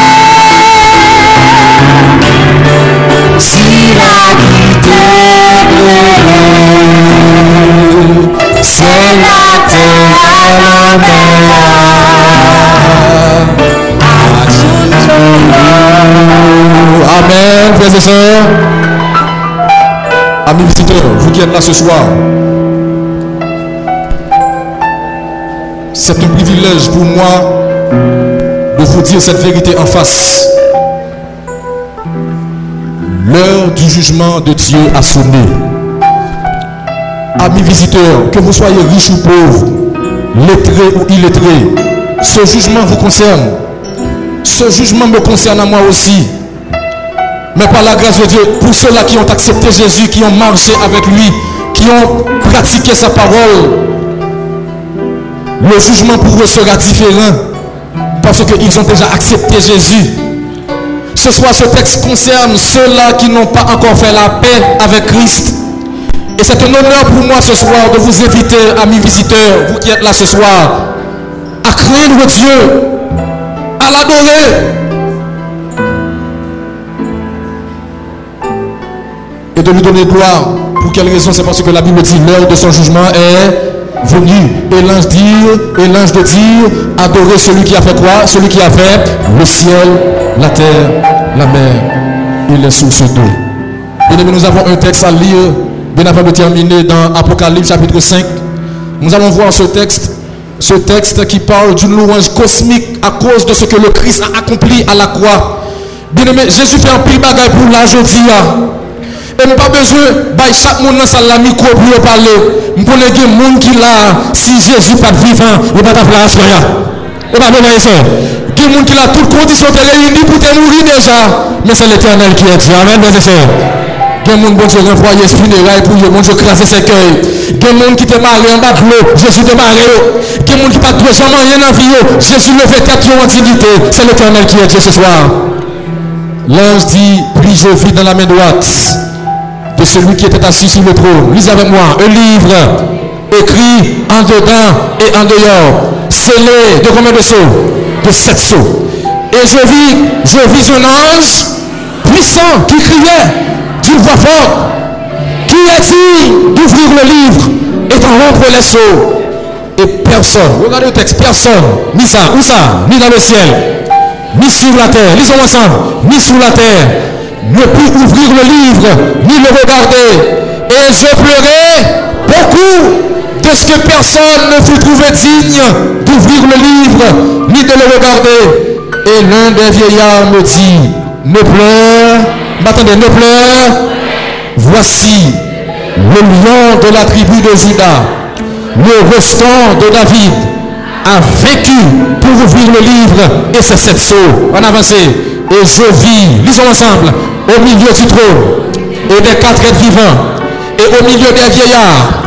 [SPEAKER 2] Nan Babylone Amis visiteurs, vous qui êtes là ce soir, c'est un privilège pour moi de vous dire cette vérité en face. L'heure du jugement de Dieu a sonné. Amis visiteurs, que vous soyez riches ou pauvres, lettrés ou illettrés, ce jugement vous concerne. Ce jugement me concerne à moi aussi. Mais par la grâce de Dieu, pour ceux-là qui ont accepté Jésus, qui ont marché avec lui, qui ont pratiqué sa parole, le jugement pour eux sera différent parce qu'ils ont déjà accepté Jésus. Ce soir, ce texte concerne ceux-là qui n'ont pas encore fait la paix avec Christ. Et c'est un honneur pour moi ce soir de vous inviter, amis visiteurs, vous qui êtes là ce soir, à craindre Dieu, à l'adorer, et de lui donner gloire. Pour quelle raison? C'est parce que la Bible dit l'heure de son jugement est venue. Et l'ange dit, et l'ange de dire, adorer celui qui a fait quoi? Celui qui a fait le ciel, la terre, la mer et les sources d'eau. Bien nous avons un texte à lire, bien avant de terminer dans Apocalypse chapitre 5. Nous allons voir ce texte, ce texte qui parle d'une louange cosmique à cause de ce que le Christ a accompli à la croix. Bien aimé, Jésus fait un pile bagaille pour la et pas besoin de chaque monde dans la micro pour parler. Je connais des gens qui là, si Jésus pas vivant, il pas faire ça. Et pas besoin ça. Il y a des gens qui là, toutes conditions sont réunies pour te mourir déjà. Mais c'est l'éternel qui est Dieu. Amen, mes frères. Des gens qui ont renvoyé funérailles pour eux, qui ont crasé ses cœurs. Des gens qui t'ont marié en bas de l'eau, Jésus y a des gens qui pas jamais rien en vie, Jésus le fait quatre en dignité. C'est l'éternel qui est Dieu ce soir. L'ange dit, puis je vis dans la main droite de celui qui était assis sur le trône. Lisez avec moi un livre écrit en dedans et en dehors, scellé de combien de sceaux? De sept sceaux. Et je vis, je vis un ange puissant qui criait voix forte, qui dit d'ouvrir le livre et d'en rompre les sceaux. Et personne, regardez le texte, personne, ni ça, où ça, ni dans le ciel, ni sur la terre, lisons ensemble, ni sur la terre, ne put ouvrir le livre ni le regarder. Et je pleurais beaucoup de ce que personne ne fut trouvé digne d'ouvrir le livre ni de le regarder. Et l'un des vieillards me dit, ne pleure, m'attendez, ne pleure, voici le lion de la tribu de Judas, le restant de David, a vécu pour ouvrir le livre et c'est cette sceaux. En avancé. Et je vis, lisons ensemble, au milieu du trône et des quatre êtres vivants et au milieu des vieillards,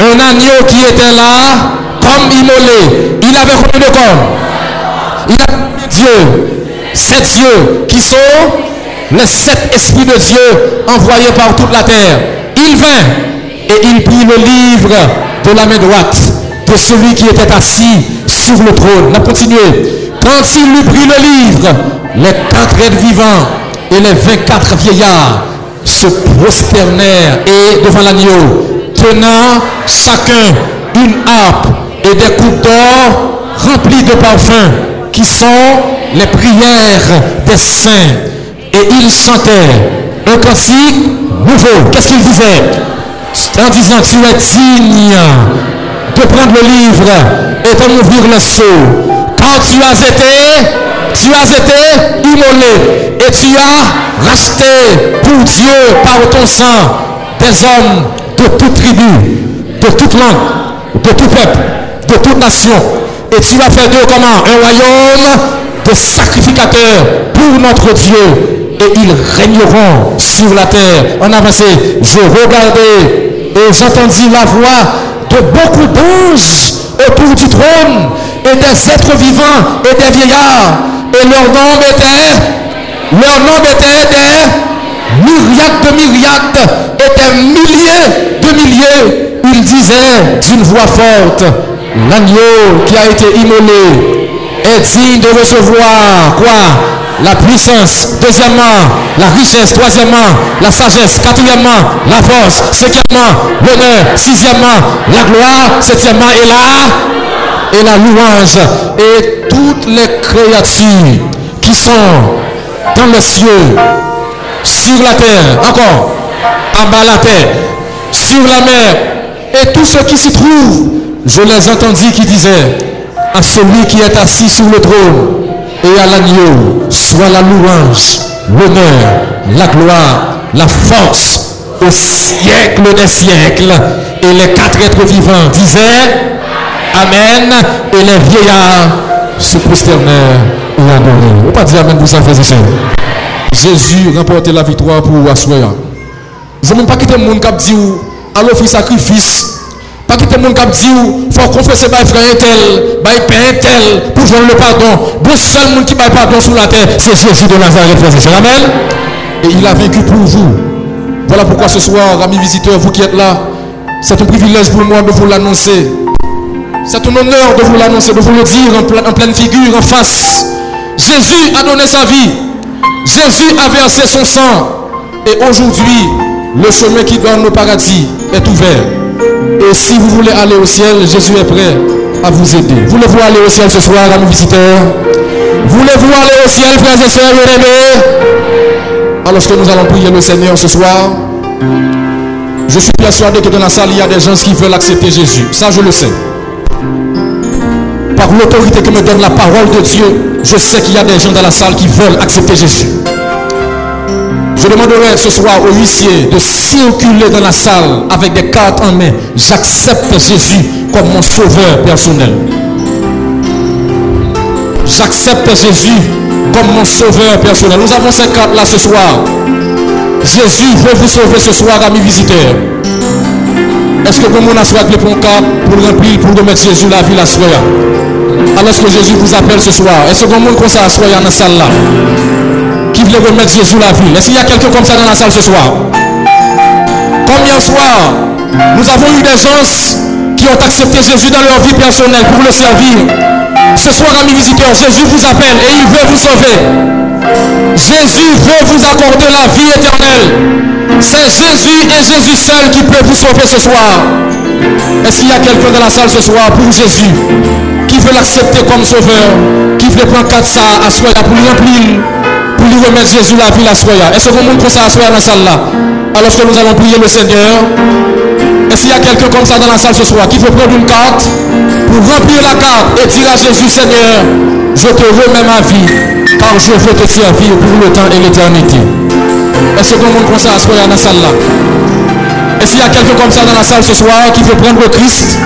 [SPEAKER 2] un agneau qui était là comme immolé. Il avait combien de corps Il a Dieu, sept yeux qui sont les sept esprits de Dieu envoyés par toute la terre. Il vint et il prit le livre de la main droite de celui qui était assis sur le trône. On a continué. Quand il eut pris le livre, les quatre êtres vivants et les 24 vieillards se prosternèrent et devant l'agneau, tenant chacun une harpe et des coupes d'or remplies de parfums, qui sont les prières des saints. Et ils chantaient un cantique nouveau. Qu'est-ce qu'ils disaient En disant, tu es digne de prendre le livre et de m'ouvrir le seau. Quand tu as été, tu as été immolé et tu as racheté pour Dieu par ton sang des hommes de toute tribu, de toute langue, de tout peuple, de toute nation. Et tu as fait d'eux comment? Un royaume de sacrificateurs pour notre Dieu. Et ils régneront sur la terre. En avancé, je regardais Et j'entendis la voix de beaucoup d'anges autour du trône et des êtres vivants et des vieillards. Et leur nom était, leur nom était des myriades de myriades et des milliers de milliers. Il disait d'une voix forte, l'agneau qui a été immolé est digne de recevoir quoi? La puissance, deuxièmement, la richesse, troisièmement, la sagesse, quatrièmement, la force, cinquièmement, l'honneur, sixièmement, la gloire, septièmement, et la, et la louange. Et toutes les créatures qui sont dans les cieux, sur la terre, encore, en bas la terre, sur la mer, et tous ceux qui s'y trouvent, je les entendis qui disaient à celui qui est assis sur le trône, et à l'agneau soit la louange, l'honneur, la gloire, la force au siècle des siècles. Et les quatre êtres vivants disaient Amen. Et les vieillards se prosternèrent et adorèrent. On pas dire Amen pour ça, frères et Jésus remportait la victoire pour Assoya. Je ne pas quitter le monde qui dit à l'offre sacrifice pas que tout le monde qui dit, faut confesser par frère tel, par père tel, pour jouer le pardon. Le seul monde qui va pardon sur la terre, c'est Jésus de Nazareth, frère et. Et il a vaincu pour vous. Voilà pourquoi ce soir, amis visiteurs, vous qui êtes là, c'est un privilège pour moi de vous l'annoncer. C'est un honneur de vous l'annoncer, de vous le dire en, en pleine figure, en face. Jésus a donné sa vie. Jésus a versé son sang. Et aujourd'hui, le chemin qui donne au paradis est ouvert. Et si vous voulez aller au ciel, Jésus est prêt à vous aider. Voulez-vous aller au ciel ce soir, amis visiteurs? Voulez-vous aller au ciel, frères et sœurs bien Alors que nous allons prier le Seigneur ce soir, je suis persuadé que dans la salle, il y a des gens qui veulent accepter Jésus. Ça, je le sais. Par l'autorité que me donne la parole de Dieu, je sais qu'il y a des gens dans la salle qui veulent accepter Jésus. Je demanderai ce soir aux huissiers de circuler dans la salle avec des cartes en main. J'accepte Jésus comme mon sauveur personnel. J'accepte Jésus comme mon sauveur personnel. Nous avons ces cartes là ce soir. Jésus veut vous sauver ce soir, amis visiteurs. Est-ce que vous avez les pour pour remplir, pour remettre Jésus la vie la soya? Alors que Jésus vous appelle ce soir, est-ce que vous avez ça à dans la salle là? Qui voulait remettre Jésus la vie. Est-ce qu'il y a quelqu'un comme ça dans la salle ce soir? Combien soir nous avons eu des gens qui ont accepté Jésus dans leur vie personnelle pour le servir. Ce soir, amis visiteurs, Jésus vous appelle et il veut vous sauver. Jésus veut vous accorder la vie éternelle. C'est Jésus et Jésus seul qui peut vous sauver ce soir. Est-ce qu'il y a quelqu'un dans la salle ce soir pour Jésus qui veut l'accepter comme sauveur, qui veut prendre ça à soi pour remplir? Pour lui remettre Jésus la vie la soya. Est-ce que vous monde ça à soya dans la salle là? Alors que nous allons prier le Seigneur. Est-ce qu'il y a quelqu'un comme ça dans la salle ce soir qui veut prendre une carte? Pour remplir la carte et dire à Jésus Seigneur, je te remets ma vie car je veux te servir pour le temps et l'éternité. Est-ce que vous monde ça à soya dans la salle là? Est-ce qu'il y a quelqu'un comme ça dans la salle ce soir qui veut prendre Christ?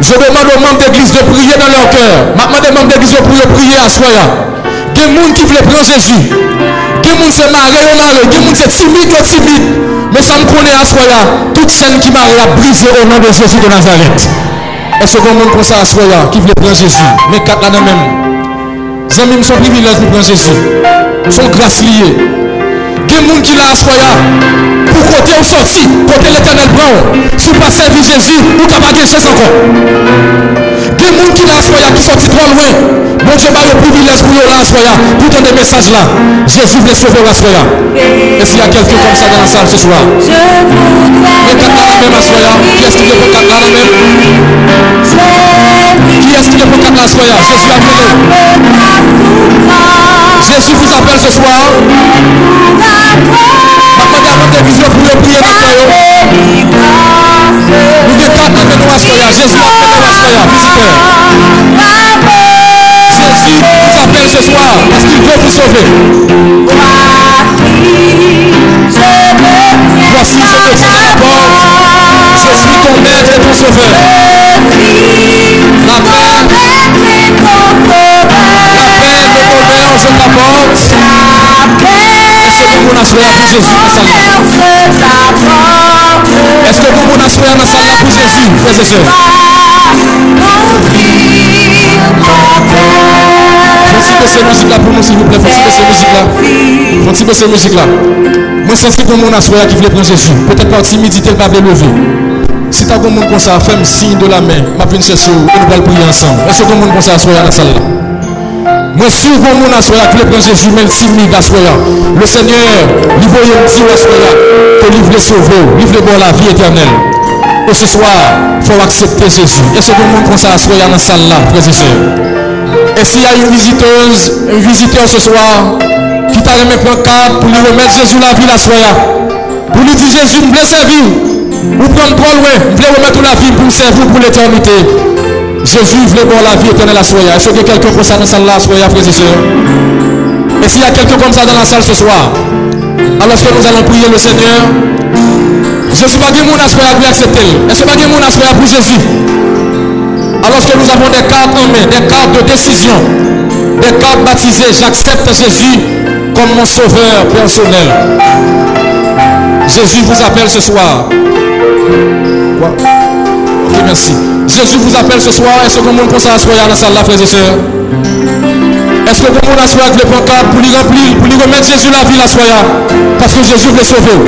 [SPEAKER 2] Je demande aux membres d'église de prier dans leur cœur. Maintenant, des membres d'église de prier à Soya. Des gens qui veulent prendre Jésus. Des gens se marient. Des gens c'est timide, timide. Mais ça me à Soya. Toute scène qui m'a a brisé au nom de Jésus de Nazareth. Est-ce que vous monde ça à Soya qui veut prendre Jésus Mais quatre là même. Les amis sont privilèges pour prendre Jésus. Sont grâce liées. Des gens qui là à Soya. Pour côté au sorti, côté l'éternel prend. Si vous pas servi Jésus, vous n'avez pas de chance encore? Des gens qui là qui sont trop loin. Bon Dieu va le privilège pour là soya. Pour donner des messages là. Jésus veut sauver la soya. Est-ce qu'il y a quelqu'un comme ça dans la salle ce soir? Je voudrais. même à soya. Qui est-ce qui est pour quatre même? Qui est-ce qui est pour soya? Jésus appelle. Jésus vous appelle ce soir. Maintenant, il y a des visions pour prier dans nous devons amener nous à. Jésus appelle à soya. Visiteur. Jésus vous appelle ce soir parce qu'il veut vous sauver? Voici, je te tiens à la porte. Je suis ton maître et ton sauveur. La paix, la paix, le bonheur, je t'apporte. Et ce que vous n'avez pour Jésus, Est-ce que vous n'avez dans la salle pour Jésus, frères et sœurs Faut cette musique là pour nous, s'il vous plaît. Faut cette musique là. Faut cette musique là. Moi, je sens que mon qui voulait prendre Jésus. Peut-être par timidité, lever. Si tu as un monde ça, fais un signe de la main. Je vais chercher et nous allons prier ensemble. Est-ce que monde ça, assoya dans la salle? Moi, avez un assoya qui voulait prendre Jésus, même timide assoya. Le Seigneur, il veut dire assoya que il veut sauver, il veut voir la vie éternelle. Et ce soir, il faut accepter Jésus. Est-ce que un monde comme ça, assoya dans la salle là, frères et sœurs? Est-ce qu'il y a une visiteuse, un visiteur ce soir qui t'a remis un cadre pour lui remettre Jésus la vie la soya Pour lui dire Jésus, je veux servir. Ou prendre toi loin, veux remettre la vie pour servir pour l'éternité. Jésus voulait voir la vie éternelle à soya. Est-ce a quelqu'un comme ça dans la salle là, soya, frères et sœurs? Est-ce qu'il y a quelqu'un comme ça dans la salle ce soir Alors que nous allons prier le Seigneur, suis pas dit mon assoya pour accepter. Est-ce que pas mon assoya pour Jésus? Alors que nous avons des cartes en main, des cartes de décision, des cartes baptisées, j'accepte Jésus comme mon sauveur personnel. Jésus vous appelle ce soir. Merci. Jésus vous appelle ce soir. Est-ce que vous monde ça à dans la salle frères et sœurs? Est-ce que vous monde assoya avec le pancarte pour lui remplir, pour lui remettre Jésus la vie la soya Parce que Jésus veut sauver.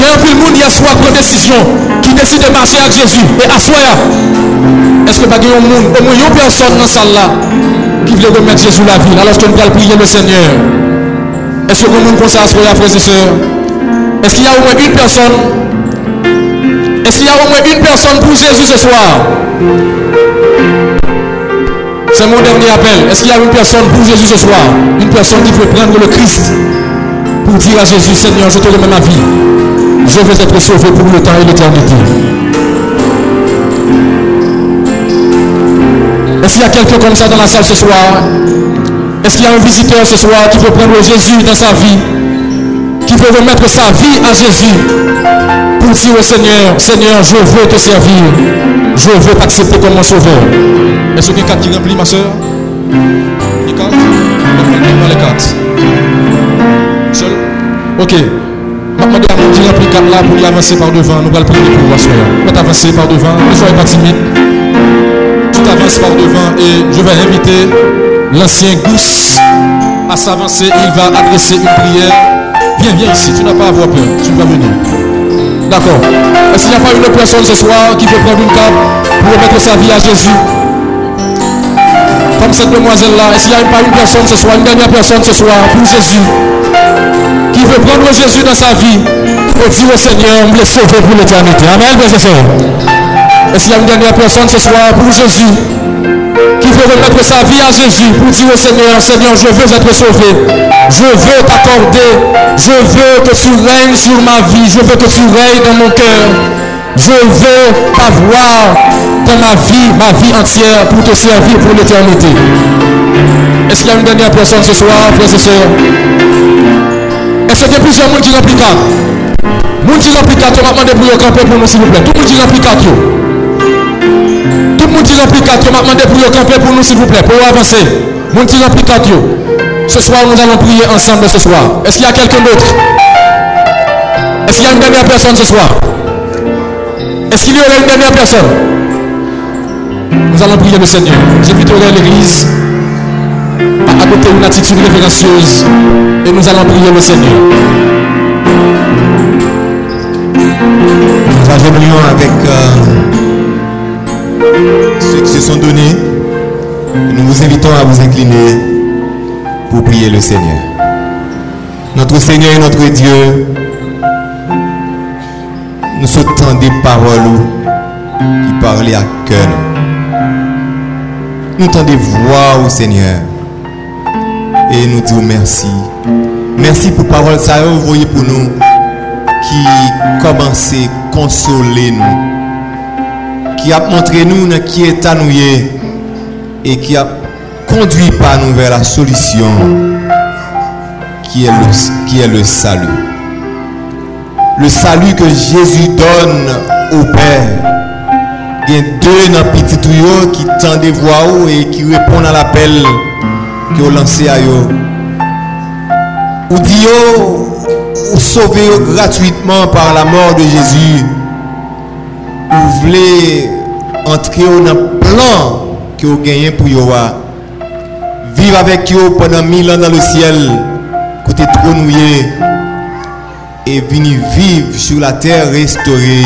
[SPEAKER 2] Il y a un peu de monde a prendre décision, qui décide de marcher avec Jésus et assoya. Est-ce que pas un monde, au moins une personne dans la salle là, qui veut remettre Jésus la vie, alors qu'on peut prier le Seigneur Est-ce que vous monde pense à frères et sœurs? Est-ce qu'il y a au moins une personne Est-ce qu'il y a au moins une personne pour Jésus ce soir? C'est mon dernier appel. Est-ce qu'il y a une personne pour Jésus ce soir? Une personne qui veut prendre le Christ pour dire à Jésus, Seigneur, je te remets ma vie. Je veux être sauvé pour le temps et l'éternité. Est-ce qu'il y a quelqu'un comme ça dans la salle ce soir? Est-ce qu'il y a un visiteur ce soir qui veut prendre Jésus dans sa vie? Qui veut remettre sa vie à Jésus Pour dire au Seigneur, Seigneur, je veux te servir. Je veux t'accepter comme mon sauveur. Est-ce qu'il y a quelqu'un qui remplit ma soeur? Les cartes les cartes. Seul? Ok. Maintenant, qui remplit quatre là pour y avancer par devant. Nous allons prier pour vous, soeur. Vous avancer par devant. Ne soyez pas timide avance par devant et je vais inviter l'ancien Gousse à s'avancer. Il va adresser une prière. Viens, viens ici. Tu n'as pas à avoir peur. Tu vas venir. D'accord. Est-ce qu'il n'y a pas une personne ce soir qui veut prendre une cape pour remettre sa vie à Jésus? Comme cette demoiselle-là. Est-ce qu'il n'y a pas une personne ce soir, une dernière personne ce soir pour Jésus qui veut prendre Jésus dans sa vie pour dire au Seigneur, me sauver pour l'éternité. Amen, frères et est-ce qu'il y a une dernière personne ce soir pour Jésus veut remettre sa vie à Jésus pour dire au Seigneur, Seigneur, je veux être sauvé. Je veux t'accorder. Je veux que tu règnes sur ma vie. Je veux que tu règnes dans mon cœur. Je veux t'avoir dans ma vie, ma vie entière pour te servir pour l'éternité. Est-ce qu'il y a une dernière personne ce soir, frères et sœurs? Est-ce qu'il y a plusieurs monde qui remplissent Monde qui remplissent on va demander pour camper pour nous s'il vous plaît. Tout le monde qui remplissent monde qui remplit 4, je demandé pour camper pour nous, s'il vous plaît, pour avancer. Mon qui remplit 4. Ce soir, nous allons prier ensemble ce soir. Est-ce qu'il y a quelqu'un d'autre? Est-ce qu'il y a une dernière personne ce soir? Est-ce qu'il y aurait une dernière personne? Nous allons prier le Seigneur. J'inviterai l'église à adopter une attitude révérencieuse et nous allons prier le Seigneur.
[SPEAKER 3] Nous avons avec. Euh, ceux qui se sont donnés. Nous vous invitons à vous incliner pour prier le Seigneur. Notre Seigneur et notre Dieu, nous sommes des paroles qui parlaient à cœur. Nous entendons des voix au Seigneur et nous disons merci. Merci pour paroles ça vous voyez pour nous qui commencent à consoler nous qui a montré nous qui est nous et qui a conduit par nous vers la solution qui est le, qui est le salut. Le salut que Jésus donne au Père. Il y a deux dans petit tuyau qui tendent des voix et qui répondent à l'appel que vous lancé à eux. Ou dit ou sauver gratuitement par la mort de Jésus vous voulez entrer dans le plan que vous gagnez pour vous. Vivre avec vous pendant mille ans dans le ciel, côté nouillé, et venir vivre sur la terre restaurée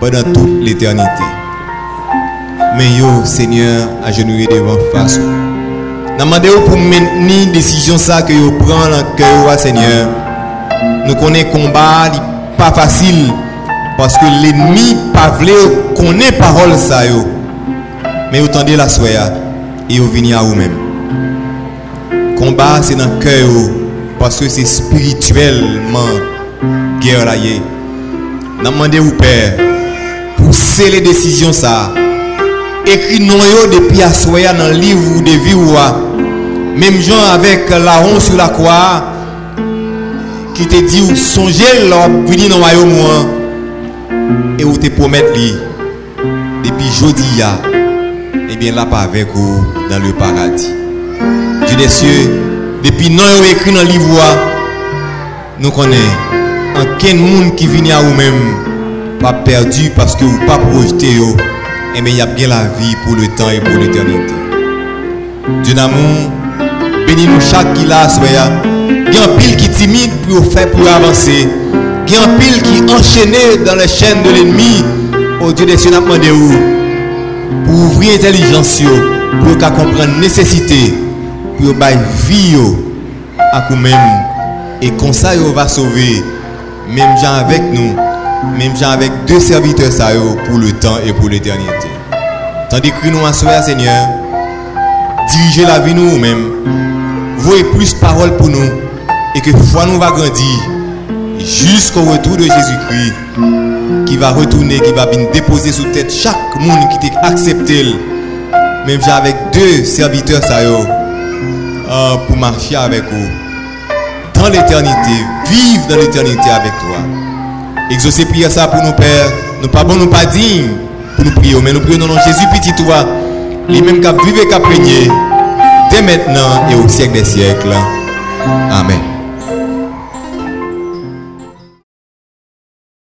[SPEAKER 3] pendant toute l'éternité. Mais yo, Seigneur, agenouillé devant face. Nous pour maintenir décision ça que vous prenez dans le Seigneur. Nous connaissons combat, pas facile. Parce que l'ennemi pas voulu connaît parole ça yo. Mais vous tendez la soya et vous venez à vous-même. Combat c'est dans le cœur parce que c'est spirituellement guerre là demandons au Père pour sceller les décisions ça. Écrit non depuis à soya dans le livre de vie même Jean avec la honte sur la croix qui te dit songez leur venir dans le royaume et vous te promettre lui depuis jeudi eh bien là pas avec vous dans le paradis. Dieu des cieux depuis non écrit dans livre nous connaissons quel monde qui vient à vous-même pas perdu parce que vous pas projeté et eh bien il y a bien la vie pour le temps et pour l'éternité. Dieu d'amour bénis-nous chaque qui l'a il y a un pile qui timide pour faire pour avancer il y pile qui enchaîné dans les chaînes de l'ennemi. Au Dieu des cieux, où? Pour ouvrir l'intelligence, pour qu'à comprendre nécessité, pour bailler vie à vous-même. Et comme ça, on va sauver, même gens avec nous, même gens avec deux serviteurs pour le temps et pour l'éternité. Tandis que nous, en Seigneur, dirigez la vie nous-mêmes. Voyez plus parole pour nous et que foi nous va grandir jusqu'au retour de Jésus-Christ qui va retourner, qui va venir déposer sous tête chaque monde qui t'a accepté. Même avec deux serviteurs ça euh, pour marcher avec vous dans l'éternité, vivre dans l'éternité avec toi. Exaucer prier ça pour nos pères. Nous pas bon, nous pas dignes pour nous prier, mais nous prions dans Jésus petit toi, les mêmes qui vivent et qui dès maintenant et au siècle des siècles. Amen.